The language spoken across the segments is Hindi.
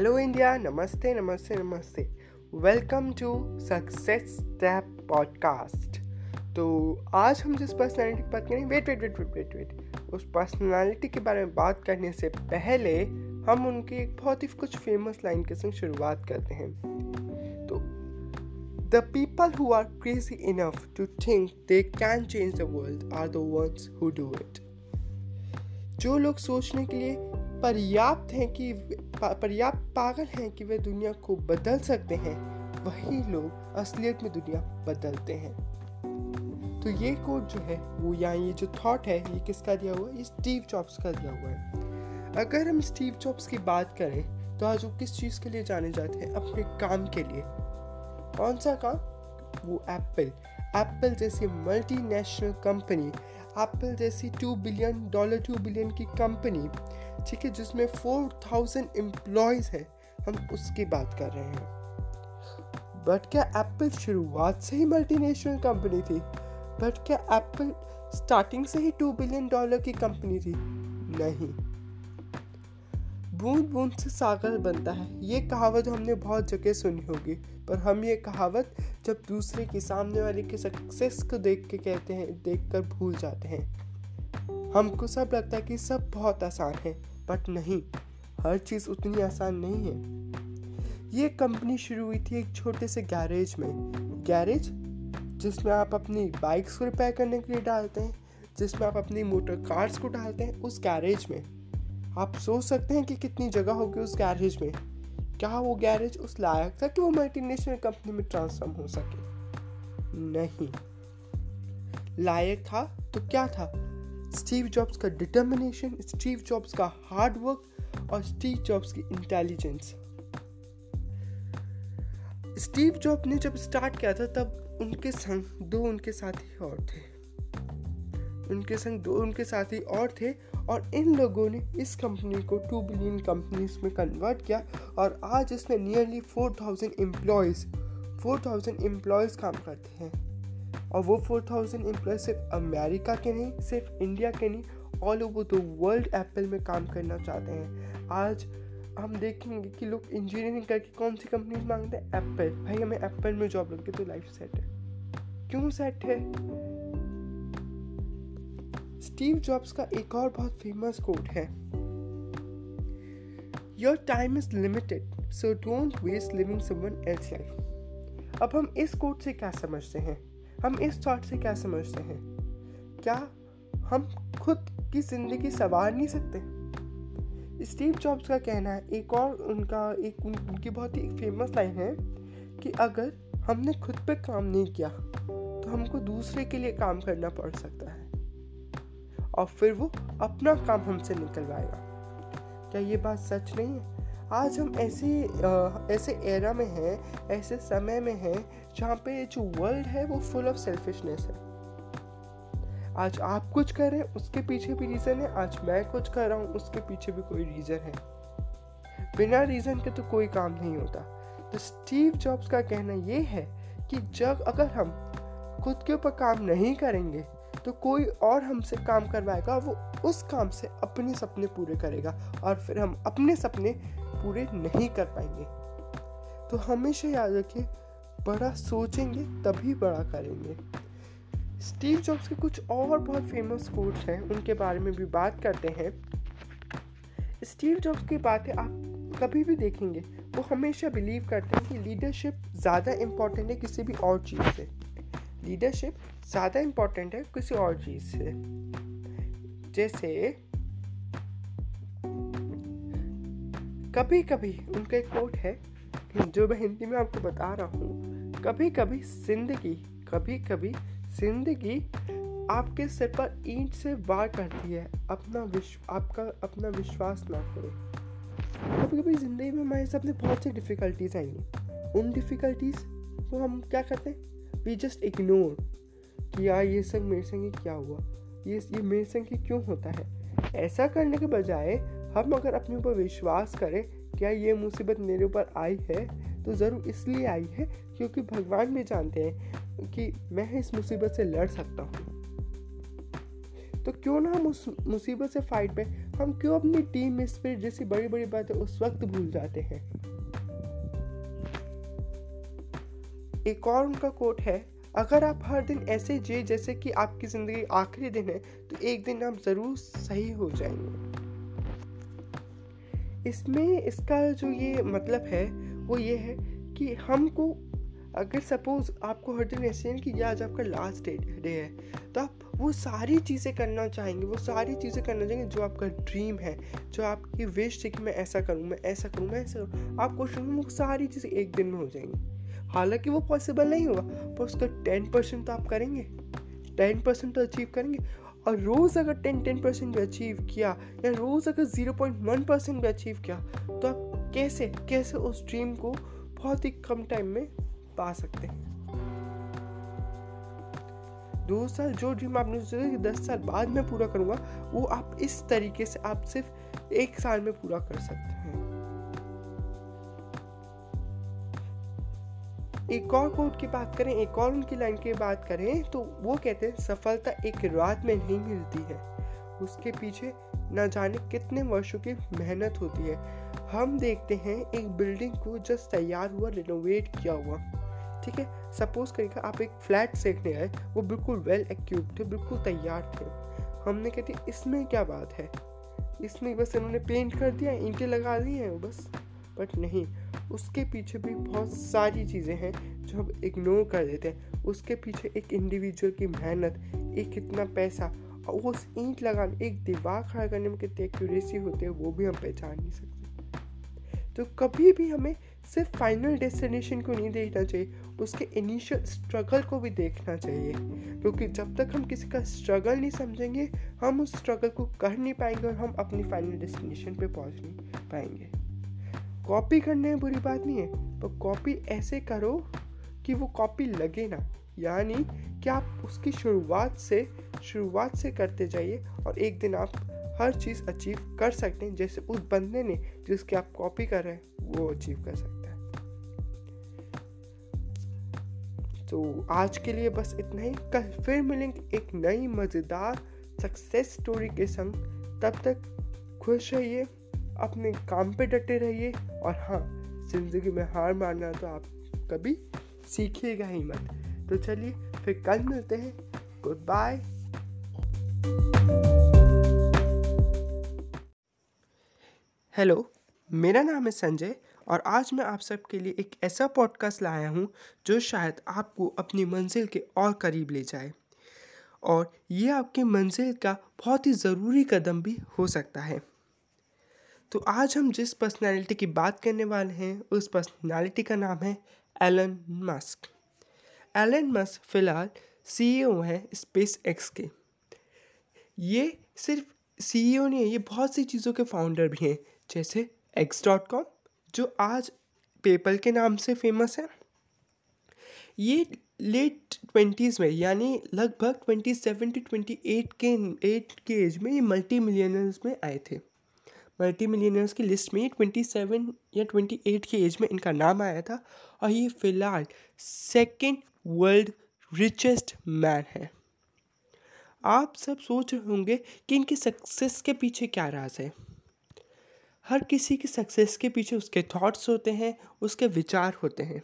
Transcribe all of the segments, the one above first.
हेलो इंडिया नमस्ते नमस्ते नमस्ते welcome to success step podcast तो आज हम जिस पर्सनालिटी की बात करें wait wait wait wait wait wait उस पर्सनालिटी के बारे में बात करने से पहले हम उनकी एक बहुत ही कुछ फ़ेमस लाइन के संग शुरुआत करते हैं। तो the people who are crazy enough to think they can change the world are the ones who do it जो लोग सोचने के लिए पर्याप्त हैं कि पर्याप्त पागल हैं कि वे दुनिया को बदल सकते हैं। वही लोग असलियत में दुनिया बदलते हैं। तो ये कोड जो है, वो या ये जो थॉट है, ये किसका दिया हुआ है? ये स्टीव जॉब्स का दिया हुआ है। अगर हम स्टीव जॉब्स की बात करें तो आज वो किस चीज़ के लिए जाने जाते हैं? अपने काम के लिए। कौन सा काम? वो एप्पल एप्पल जैसी मल्टीनेशनल कंपनी एप्पल जैसी two billion dollar two billion की कंपनी ठीक है, जिसमें फोर थाउज़ेंड एम्प्लॉयज़ हैं, हम उसकी बात कर रहे हैं। बट क्या एप्पल शुरुआत से ही मल्टीनेशनल कंपनी थी? बट क्या एप्पल स्टार्टिंग से ही टू बिलियन डॉलर की कंपनी थी? नहीं। बूंद बूंद से सागर बनता है। ये कहावत हमने बहुत जगह सुनी होगी, पर हम ये कहावत जब दूसरे के सामने वाले के सक्सेस को देख के कहते हैं देख कर भूल जाते हैं। हमको सब लगता है कि सब बहुत आसान है बट नहीं, हर चीज़ उतनी आसान नहीं है। ये कंपनी शुरू हुई थी एक छोटे से गैरेज में। गैरेज जिसमें आप अपनी बाइक्स को रिपेयर करने के लिए डालते हैं, जिसमें आप अपनी मोटर कार्स को डालते हैं, उस गैरेज में। आप सोच सकते हैं कि कितनी जगह होगी उस गैरेज में। क्या वो गैरेज उस लायक था कि वो मल्टीनेशनल कंपनी में ट्रांसफॉर्म हो सके? नहीं। लायक था तो क्या था? स्टीव जॉब्स का डिटर्मिनेशन स्टीव जॉब्स का हार्ड वर्क और स्टीव जॉब्स की इंटेलिजेंस स्टीव जॉब ने जब स्टार्ट किया था, तब उनके संग दो उनके साथी और थे। उनके संग दो, उनके साथी और थे और इन लोगों ने इस कंपनी को टू बिलियन कंपनीज़ में कन्वर्ट किया और आज इसमें nearly four thousand employees four thousand employees काम करते हैं। और वो फोर थाउज़ेंड एम्प्लॉय सिर्फ़ अमेरिका के नहीं, सिर्फ़ इंडिया के नहीं all over the world Apple में काम करना चाहते हैं। आज हम देखेंगे कि लोग इंजीनियरिंग करके कौन सी कंपनीज़ मांगते हैं? एप्पल भाई, हमें एप्पल में जॉब लग गई तो लाइफ सेट है। क्यों सेट है? स्टीव जॉब्स का एक और बहुत फ़ेमस कोट है। Your time is limited so don't waste living someone else life अब हम इस कोट से क्या समझते हैं? हम इस थॉट से क्या समझते हैं? क्या हम खुद की ज़िंदगी संवार नहीं सकते? स्टीव जॉब्स का कहना है एक और उनका एक उन, उनकी बहुत ही फ़ेमस लाइन है कि अगर हमने खुद पे काम नहीं किया तो हमको दूसरे के लिए काम करना पड़ सकता है। और फिर वो अपना काम हमसे निकलवाएगा। क्या ये बात सच नहीं है? आज हम ऐसे ऐसे एरा में हैं, ऐसे समय में हैं, जहाँ पे जो वर्ल्ड है वो फुल ऑफ़ सेल्फिशनेस है। आज आप कुछ कर रहे हैं, उसके पीछे भी रीज़न है। आज मैं कुछ कर रहा हूँ, उसके पीछे भी कोई रीज़न है। बिना रीज़न के तो कोई काम नहीं होता। तो स्टीव जॉब्स का कहना ये है कि जब अगर हम खुद के ऊपर काम नहीं करेंगे तो कोई और हमसे काम करवाएगा वो उस काम से अपने सपने पूरे करेगा और फिर हम अपने सपने पूरे नहीं कर पाएँगे। तो हमेशा याद रखिए, बड़ा सोचेंगे तभी बड़ा करेंगे। स्टीव जॉब्स के कुछ और बहुत फ़ेमस कोट्स हैं, उनके बारे में भी बात करते हैं। स्टीव जॉब्स की बातें आप कभी भी देखेंगे, वो हमेशा बिलीव करते हैं कि लीडरशिप ज़्यादा इंपॉर्टेंट है किसी भी और चीज़ से। लीडरशिप ज़्यादा इम्पोर्टेंट है किसी और चीज़ से। जैसे कभी कभी उनका एक कोट है, जो मैं हिंदी में आपको बता रहा हूँ। कभी कभी ज़िंदगी कभी कभी ज़िंदगी आपके सिर पर ईंट से वार करती है। अपना विश्व, आपका, अपना विश्वास ना करें। कभी कभी ज़िंदगी में हमारे सामने बहुत सी डिफ़िकल्टीज आएँगी उन डिफ़िकल्टीज को हम क्या करते हैं? वी जस्ट इग्नोर कि यार ये सब मेरे संग क्या हुआ? ये ये मेरे संग क्यों होता है? ऐसा करने के बजाय हम अगर अपने ऊपर विश्वास करें क्या ये मुसीबत मेरे ऊपर आई है तो ज़रूर इसलिए आई है क्योंकि भगवान भी जानते हैं कि मैं इस मुसीबत से लड़ सकता हूँ। तो क्यों ना हम उस मुसीबत से फाइट में हम क्यों अपनी टीम में स्पिरिट जैसी बड़ी बड़ी बातें उस वक्त भूल जाते हैं? एक और उनका कोट है, अगर आप हर दिन ऐसे जिए जैसे कि आपकी ज़िंदगी आखिरी दिन है तो एक दिन आप ज़रूर सही हो जाएँगे। इसमें इसका जो ये मतलब है, वो ये है कि हमको, अगर सपोज़ आपको हर दिन ऐसे कि आज आपका लास्ट डे डे है तो आप वो सारी चीज़ें करना चाहेंगे, वो सारी चीज़ें करना चाहेंगे जो आपका ड्रीम है, जो आपकी विश है कि मैं ऐसा करूँ, मैं ऐसा करूँ, मैं ऐसा करूँ। आप कोशिश वो सारी चीज़ें एक दिन में हो जाएँगी। हालाँकि वो पॉसिबल नहीं होगा, पर उसका टेन परसेंट तो आप करेंगे। टेन परसेंट तो अचीव करेंगे। और रोज़ अगर टेन टेन परसेंट भी अचीव किया, या रोज़ अगर ज़ीरो पॉइंट वन परसेंट भी अचीव किया तो आप कैसे कैसे उस ड्रीम को बहुत ही कम टाइम में पा सकते हैं? दो साल, जो ड्रीम आपने सोचा कि दस साल बाद में पूरा करूँगा, वो आप इस तरीके से आप सिर्फ़ एक साल में पूरा कर सकते हैं। एक और कोट की बात करें, एक और उनकी लाइन की बात करें तो वो कहते हैं, सफलता एक रात में नहीं मिलती है। उसके पीछे न जाने कितने वर्षों की मेहनत होती है। हम देखते हैं, एक बिल्डिंग को जस्ट तैयार हुआ रिनोवेट किया हुआ। ठीक है? सपोज़ करिएगा आप एक फ्लैट देखने आए, वो बिल्कुल वेल एक्यूब थे, बिल्कुल तैयार थे। हमने कहते इसमें क्या बात है? इसमें बस इन्होंने पेंट कर दिया, ईंटें लगा दी हैं, बस। बट नहीं, उसके पीछे भी बहुत सारी चीज़ें हैं जो हम इग्नोर कर देते हैं। उसके पीछे एक इंडिविजुअल की मेहनत, एक कितना पैसा और उस ईंट लगाने, एक दीवार खड़ा करने में कितनी एक्यूरेसी होती है, वो भी हम पहचान नहीं सकते। तो कभी भी हमें सिर्फ़ फाइनल डेस्टिनेशन को नहीं देखना चाहिए, उसके इनिशियल स्ट्रगल को भी देखना चाहिए। क्योंकि जब तक हम किसी का स्ट्रगल नहीं समझेंगे, हम उस स्ट्रगल को कर नहीं पाएँगे और हम अपनी फाइनल डेस्टिनेशन पे पहुँच नहीं पाएँगे। कॉपी करने में बुरी बात नहीं है पर कॉपी ऐसे करो कि वो कॉपी लगे ना। यानी कि आप उसकी शुरुआत से शुरुआत से करते जाइए और एक दिन आप हर चीज़ अचीव कर सकते हैं, जैसे उस बंदे ने जिसकी आप कॉपी कर रहे हैं, वो अचीव कर सकता है। तो आज के लिए बस इतना ही। कल फिर मिलेंगे एक नई मज़ेदार सक्सेस स्टोरी के संग। तब तक खुश रहिए, अपने काम पे डटे रहिए और हाँ ज़िंदगी में हार मारना तो आप कभी सीखिएगा ही मत। तो चलिए, फिर कल मिलते हैं। गुड बाय हेलो मेरा नाम है संजय और आज मैं आप सबके लिए एक ऐसा पॉडकास्ट लाया हूँ, जो शायद आपको अपनी मंजिल के और करीब ले जाए। और ये आपकी मंजिल का बहुत ही ज़रूरी कदम भी हो सकता है। तो आज हम जिस पर्सनालिटी की बात करने वाले हैं, उस पर्सनालिटी का नाम है एलन मस्क एलन मस्क फ़िलहाल सीईओ है स्पेस एक्स के। ये सिर्फ़ सीईओ नहीं है, ये बहुत सी चीज़ों के फाउंडर भी हैं, जैसे एक्स डॉट कॉम जो आज पेपल के नाम से फ़ेमस है। ये लेट ट्वेंटीज़ में, यानी लगभग twenty seven to twenty eight के एट के एज में ये मल्टी मिलियनर्स में आए थे। मल्टी मिलियनर्स की लिस्ट में ट्वेंटी सेवन या ट्वेंटी एट की एज में इनका नाम आया था और ये फ़िलहाल सेकेंड वर्ल्ड रिचेस्ट मैन है। आप सब सोच रहे होंगे कि इनकी सक्सेस के पीछे क्या राज है। हर किसी की सक्सेस के पीछे उसके थॉट्स होते हैं, उसके विचार होते हैं।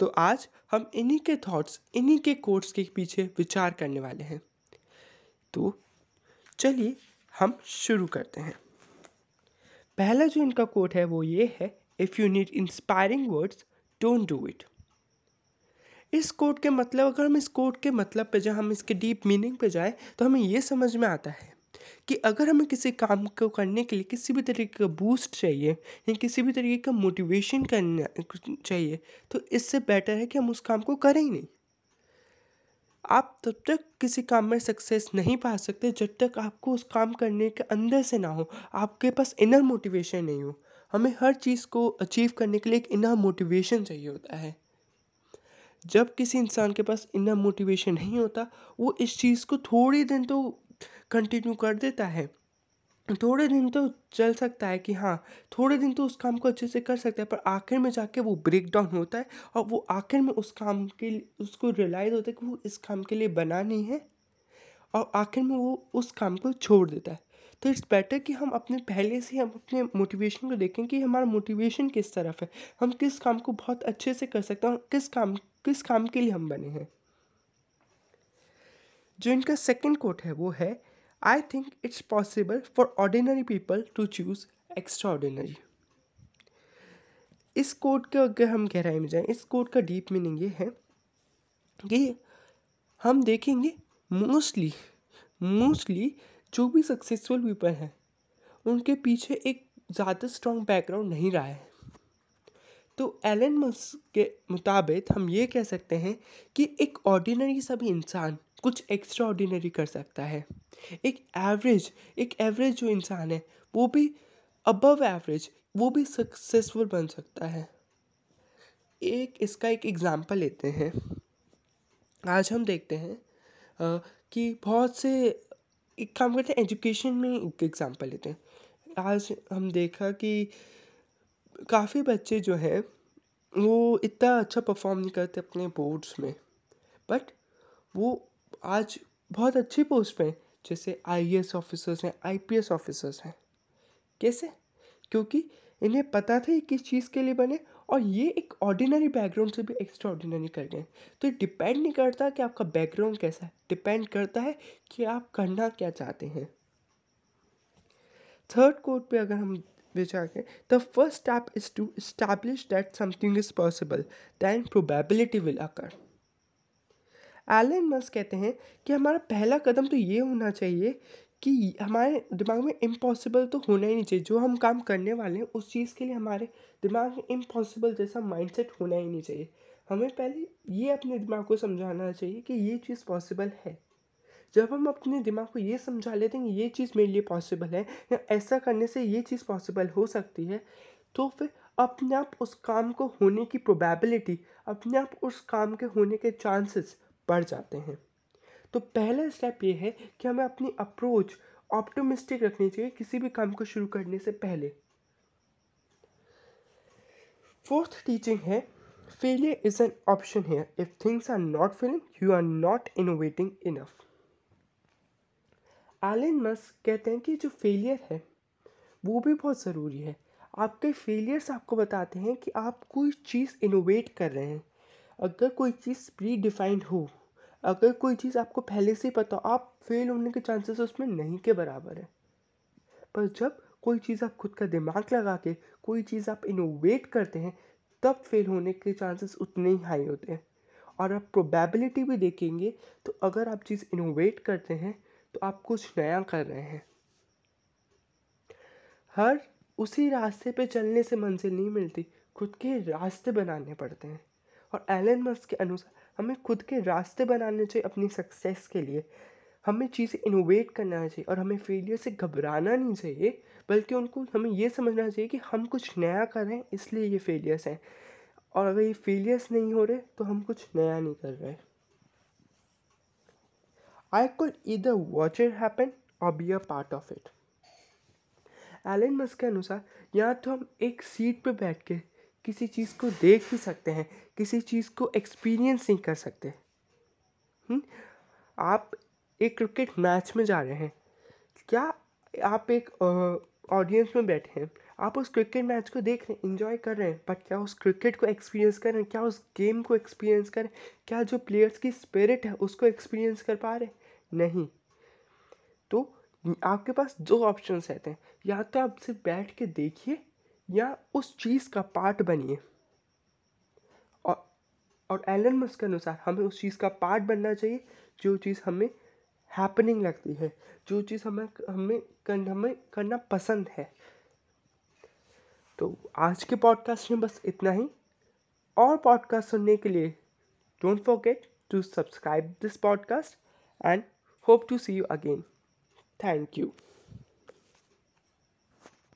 तो आज हम इन्हीं के थॉट्स इन्हीं के कोर्ट्स के पीछे विचार करने वाले हैं। तो चलिए हम शुरू करते हैं। पहला जो इनका कोट है वो ये है if you need inspiring words don't do it इस कोट के मतलब अगर हम इस कोट के मतलब पे जाए हम इसके डीप मीनिंग पे जाए तो हमें ये समझ में आता है कि अगर हमें किसी काम को करने के लिए किसी भी तरीके का बूस्ट चाहिए, या किसी भी तरीके का मोटिवेशन करना चाहिए तो इससे बेटर है कि हम उस काम को करें ही नहीं। आप तब तक किसी काम में सक्सेस नहीं पा सकते जब तक आपको उस काम करने के अंदर से ना हो। आपके पास इनर मोटिवेशन नहीं हो। हमें हर चीज़ को अचीव करने के लिए एक इनर मोटिवेशन चाहिए होता है। जब किसी इंसान के पास इनर मोटिवेशन नहीं होता, वो इस चीज़ को थोड़ी दिन तो कंटिन्यू कर देता है। थोड़े दिन तो चल सकता है कि हाँ थोड़े दिन तो उस काम को अच्छे से कर सकता है, पर आखिर में जाके वो ब्रेक डाउन होता है और वो आखिर में उस काम के उसको रियलाइज़ होता है कि वो इस काम के लिए बना नहीं है और आखिर में वो उस काम को छोड़ देता है। तो इट्स बेटर कि हम अपने, पहले से हम अपने मोटिवेशन को देखें कि हमारा मोटिवेशन किस तरफ़ है, हम किस काम को बहुत अच्छे से कर सकते हैं किस काम किस काम के लिए हम बने हैं। जो इनका सेकंड कोट है वो है think it's possible for ordinary people to choose extraordinary इस कोड के अगर हम गहराई में जाएँ। इस कोड का डीप मीनिंग ये है कि हम देखेंगे मोस्टली मोस्टली जो भी सक्सेसफुल पीपल हैं, उनके पीछे एक ज़्यादा स्ट्रॉन्ग बैकग्राउंड नहीं रहा है। तो एलन मस्क के मुताबिक हम ये कह सकते हैं कि एक ऑर्डिनरी सभी इंसान कुछ एक्स्ट्रा ऑर्डिनरी कर सकता है। एक एवरेज एक एवरेज जो इंसान है, वो भी अबव एवरेज वो भी सक्सेसफुल बन सकता है। एक, इसका एक एग्ज़ाम्पल लेते हैं। आज हम देखते हैं कि बहुत से, एक काम करते हैं एजुकेशन में एक एग्ज़ाम्पल लेते हैं। आज हम देखा कि काफ़ी बच्चे जो हैं, वो इतना अच्छा परफॉर्म नहीं करते अपने बोर्ड्स में बट वो आज बहुत अच्छी पोस्ट पे हैं, जैसे आईएएस ऑफिसर्स हैं आईपीएस ऑफिसर्स हैं। कैसे? क्योंकि इन्हें पता था ये किस चीज़ के लिए बने और ये एक ऑर्डिनरी बैकग्राउंड से भी एक्स्ट्रा ऑर्डिनरी कर गए। तो ये डिपेंड नहीं करता कि आपका बैकग्राउंड कैसा है डिपेंड करता है कि आप करना क्या चाहते हैं। थर्ड कोर्ट पे अगर हम विचार करें the first step is to establish that something is possible then probability will occur Elon Musk कहते हैं कि हमारा पहला कदम तो ये होना चाहिए कि हमारे दिमाग में इम्पॉसिबल तो होना ही नहीं चाहिए। जो हम काम करने वाले हैं, उस चीज़ के लिए हमारे दिमाग में इम्पॉसिबल जैसा माइंडसेट होना ही नहीं चाहिए। हमें पहले ये अपने दिमाग को समझाना चाहिए कि ये चीज़ पॉसिबल है। जब हम अपने दिमाग को ये समझा लेते हैं कि ये चीज़ मेरे लिए पॉसिबल है या ऐसा करने से ये चीज़ पॉसिबल हो सकती है तो फिर अपने आप उस काम को होने की प्रोबेबिलिटी अपने आप उस काम के होने के चांसेस बढ़ जाते हैं। तो पहला स्टेप ये है कि हमें अपनी अप्रोच ऑप्टोमिस्टिक रखनी चाहिए किसी भी काम को शुरू करने से पहले। फोर्थ टीचिंग है फेलियर इज़ एन ऑप्शन है if things are not failing you are not innovating enough Elon Musk कहते हैं कि जो फेलियर है, वो भी बहुत ज़रूरी है। आपके फेलियर्स आपको बताते हैं कि आप कोई चीज़ इनोवेट कर रहे हैं। अगर कोई चीज़ प्री डिफाइंड हो, अगर कोई चीज़ आपको पहले से ही पता हो, आप फेल होने के चांसेस उसमें नहीं के बराबर है। पर जब कोई चीज़ आप खुद का दिमाग लगा के, कोई चीज़ आप इनोवेट करते हैं, तब फेल होने के चांसेस उतने ही हाई होते हैं। और आप प्रोबेबिलिटी भी देखेंगे तो अगर आप चीज़ इनोवेट करते हैं तो आप कुछ नया कर रहे हैं। हर उसी रास्ते पे चलने से मंजिल नहीं मिलती, खुद के रास्ते बनाने पड़ते हैं। और एलन मस्क के अनुसार हमें खुद के रास्ते बनाने चाहिए अपनी सक्सेस के लिए। हमें चीज़ें इनोवेट करना चाहिए और हमें फेलियर से घबराना नहीं चाहिए, बल्कि उनको हमें ये समझना चाहिए कि हम कुछ नया कर रहे हैं, इसलिए ये फेलियर्स हैं। और अगर ये फेलियर्स नहीं हो रहे तो हम कुछ नया नहीं कर रहे। I could either watch it happen और be a part of it Elon Musk के अनुसार, या तो हम एक सीट पर बैठ के किसी चीज़ को देख ही सकते हैं, किसी चीज़ को एक्सपीरियंस नहीं कर सकते? आप एक क्रिकेट मैच में जा रहे हैं। क्या आप एक ऑडियंस में बैठे हैं? आप उस क्रिकेट मैच को देख रहे हैं इन्जॉय कर रहे हैं बट क्या उस क्रिकेट को एक्सपीरियंस कर रहे हैं? क्या उस गेम को एक्सपीरियंस कर रहे हैं? क्या जो प्लेयर्स की स्पिरिट है, उसको एक्सपीरियंस कर पा रहे हैं? नहीं। तो आपके पास दो ऑप्शन रहते हैं। या तो आप सिर्फ़ बैठ के देखिए या उस चीज़ का पार्ट बनिए। और और एलन मस्क के अनुसार हमें उस चीज़ का पार्ट बनना चाहिए जो चीज़ हमें हैपनिंग लगती है जो चीज़ हमें हमें कर, हमें करना पसंद है। तो आज के पॉडकास्ट में बस इतना ही। और पॉडकास्ट सुनने के लिए don't forget to subscribe this podcast and hope to see you again thank you